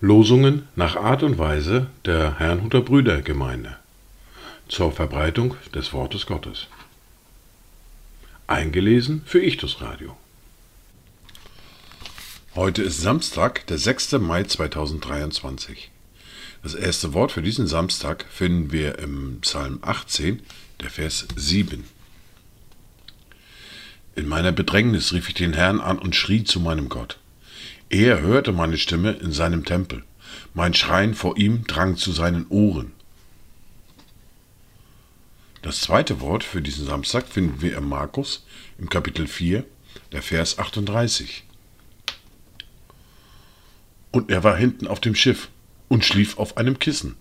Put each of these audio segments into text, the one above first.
Losungen nach Art und Weise der Herrnhuter Brüdergemeinde zur Verbreitung des Wortes Gottes. Eingelesen für Ichtus Radio. Heute ist Samstag, der 6. Mai 2023. Das erste Wort für diesen Samstag finden wir im Psalm 18, der Vers 7. In meiner Bedrängnis rief ich den Herrn an und schrie zu meinem Gott. Er hörte meine Stimme in seinem Tempel. Mein Schreien vor ihm drang zu seinen Ohren. Das zweite Wort für diesen Samstag finden wir im Markus im Kapitel 4, der Vers 38. Und er war hinten auf dem Schiff und schlief auf einem Kissen.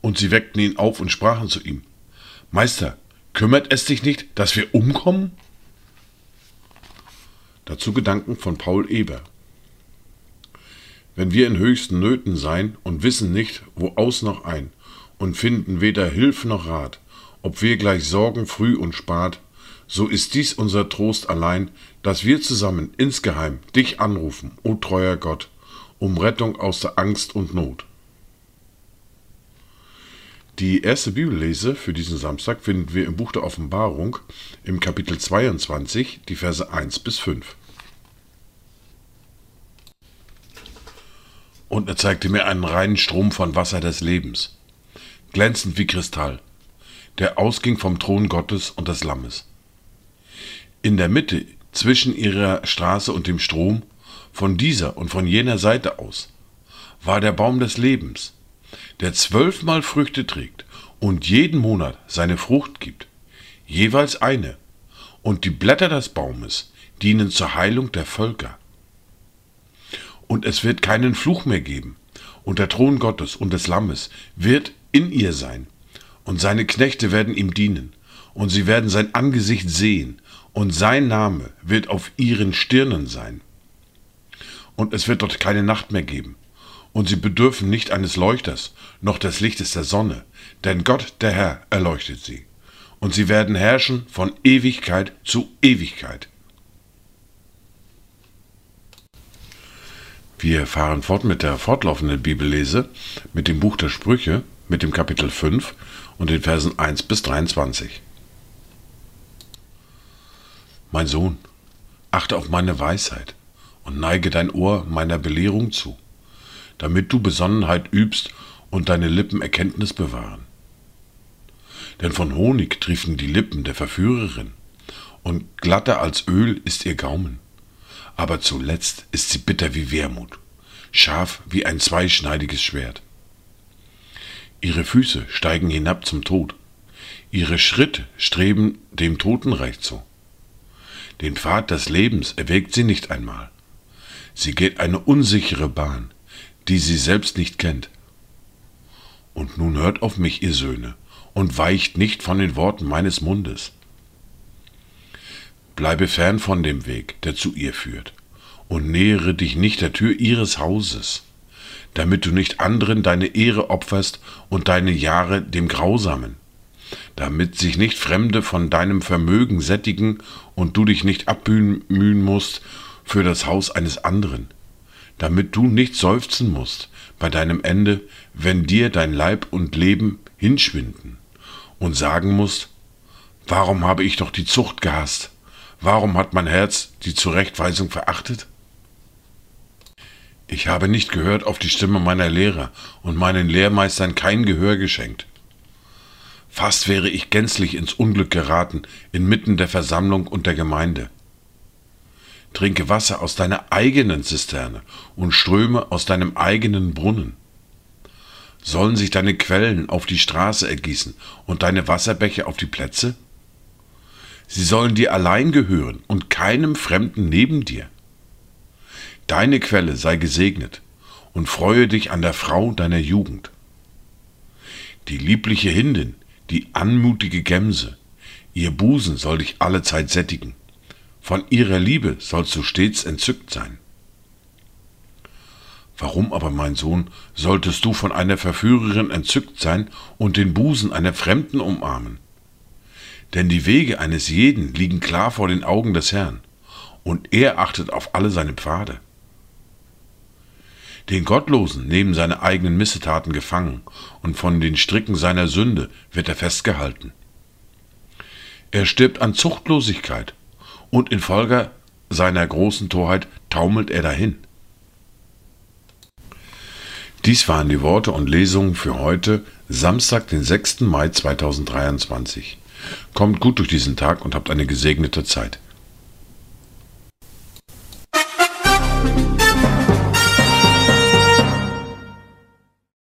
Und sie weckten ihn auf und sprachen zu ihm, Meister, kümmert es dich nicht, dass wir umkommen? Dazu Gedanken von Paul Eber. Wenn wir in höchsten Nöten sein und wissen nicht, wo aus noch ein, und finden weder Hilf noch Rat, ob wir gleich sorgen früh und spart, so ist dies unser Trost allein, dass wir zusammen insgeheim dich anrufen, o treuer Gott, um Rettung aus der Angst und Not. Die erste Bibellese für diesen Samstag finden wir im Buch der Offenbarung im Kapitel 22, die Verse 1 bis 5. Und er zeigte mir einen reinen Strom von Wasser des Lebens, glänzend wie Kristall, der ausging vom Thron Gottes und des Lammes. In der Mitte, zwischen ihrer Straße und dem Strom, von dieser und von jener Seite aus, war der Baum des Lebens, der zwölfmal Früchte trägt und jeden Monat seine Frucht gibt, jeweils eine, und die Blätter des Baumes dienen zur Heilung der Völker. Und es wird keinen Fluch mehr geben, und der Thron Gottes und des Lammes wird in ihr sein, und seine Knechte werden ihm dienen, und sie werden sein Angesicht sehen, und sein Name wird auf ihren Stirnen sein. Und es wird dort keine Nacht mehr geben, und sie bedürfen nicht eines Leuchters, noch des Lichtes der Sonne, denn Gott, der Herr, erleuchtet sie. Und sie werden herrschen von Ewigkeit zu Ewigkeit. Wir fahren fort mit der fortlaufenden Bibellese, mit dem Buch der Sprüche, mit dem Kapitel 5 und den Versen 1 bis 23. Mein Sohn, achte auf meine Weisheit und neige dein Ohr meiner Belehrung zu, damit du Besonnenheit übst und deine Lippen Erkenntnis bewahren. Denn von Honig triefen die Lippen der Verführerin, und glatter als Öl ist ihr Gaumen. Aber zuletzt ist sie bitter wie Wermut, scharf wie ein zweischneidiges Schwert. Ihre Füße steigen hinab zum Tod, ihre Schritte streben dem Totenreich zu. Den Pfad des Lebens erwägt sie nicht einmal. Sie geht eine unsichere Bahn, die sie selbst nicht kennt. Und nun hört auf mich, ihr Söhne, und weicht nicht von den Worten meines Mundes. Bleibe fern von dem Weg, der zu ihr führt, und nähere dich nicht der Tür ihres Hauses, damit du nicht anderen deine Ehre opferst und deine Jahre dem Grausamen damit sich nicht Fremde von deinem Vermögen sättigen und du dich nicht abmühen musst für das Haus eines anderen, damit du nicht seufzen musst bei deinem Ende, wenn dir dein Leib und Leben hinschwinden und sagen musst, warum habe ich doch die Zucht gehasst? Warum hat mein Herz die Zurechtweisung verachtet? Ich habe nicht gehört auf die Stimme meiner Lehrer und meinen Lehrmeistern kein Gehör geschenkt. Fast wäre ich gänzlich ins Unglück geraten, inmitten der Versammlung und der Gemeinde. Trinke Wasser aus deiner eigenen Zisterne und Ströme aus deinem eigenen Brunnen. Sollen sich deine Quellen auf die Straße ergießen und deine Wasserbäche auf die Plätze? Sie sollen dir allein gehören und keinem Fremden neben dir. Deine Quelle sei gesegnet und freue dich an der Frau deiner Jugend. Die liebliche Hindin, die anmutige Gemse, ihr Busen soll dich allezeit sättigen, von ihrer Liebe sollst du stets entzückt sein. Warum aber, mein Sohn, solltest du von einer Verführerin entzückt sein und den Busen einer Fremden umarmen? Denn die Wege eines jeden liegen klar vor den Augen des Herrn, und er achtet auf alle seine Pfade. Den Gottlosen nehmen seine eigenen Missetaten gefangen, und von den Stricken seiner Sünde wird er festgehalten. Er stirbt an Zuchtlosigkeit, und infolge seiner großen Torheit taumelt er dahin. Dies waren die Worte und Lesungen für heute, Samstag, den 6. Mai 2023. Kommt gut durch diesen Tag und habt eine gesegnete Zeit.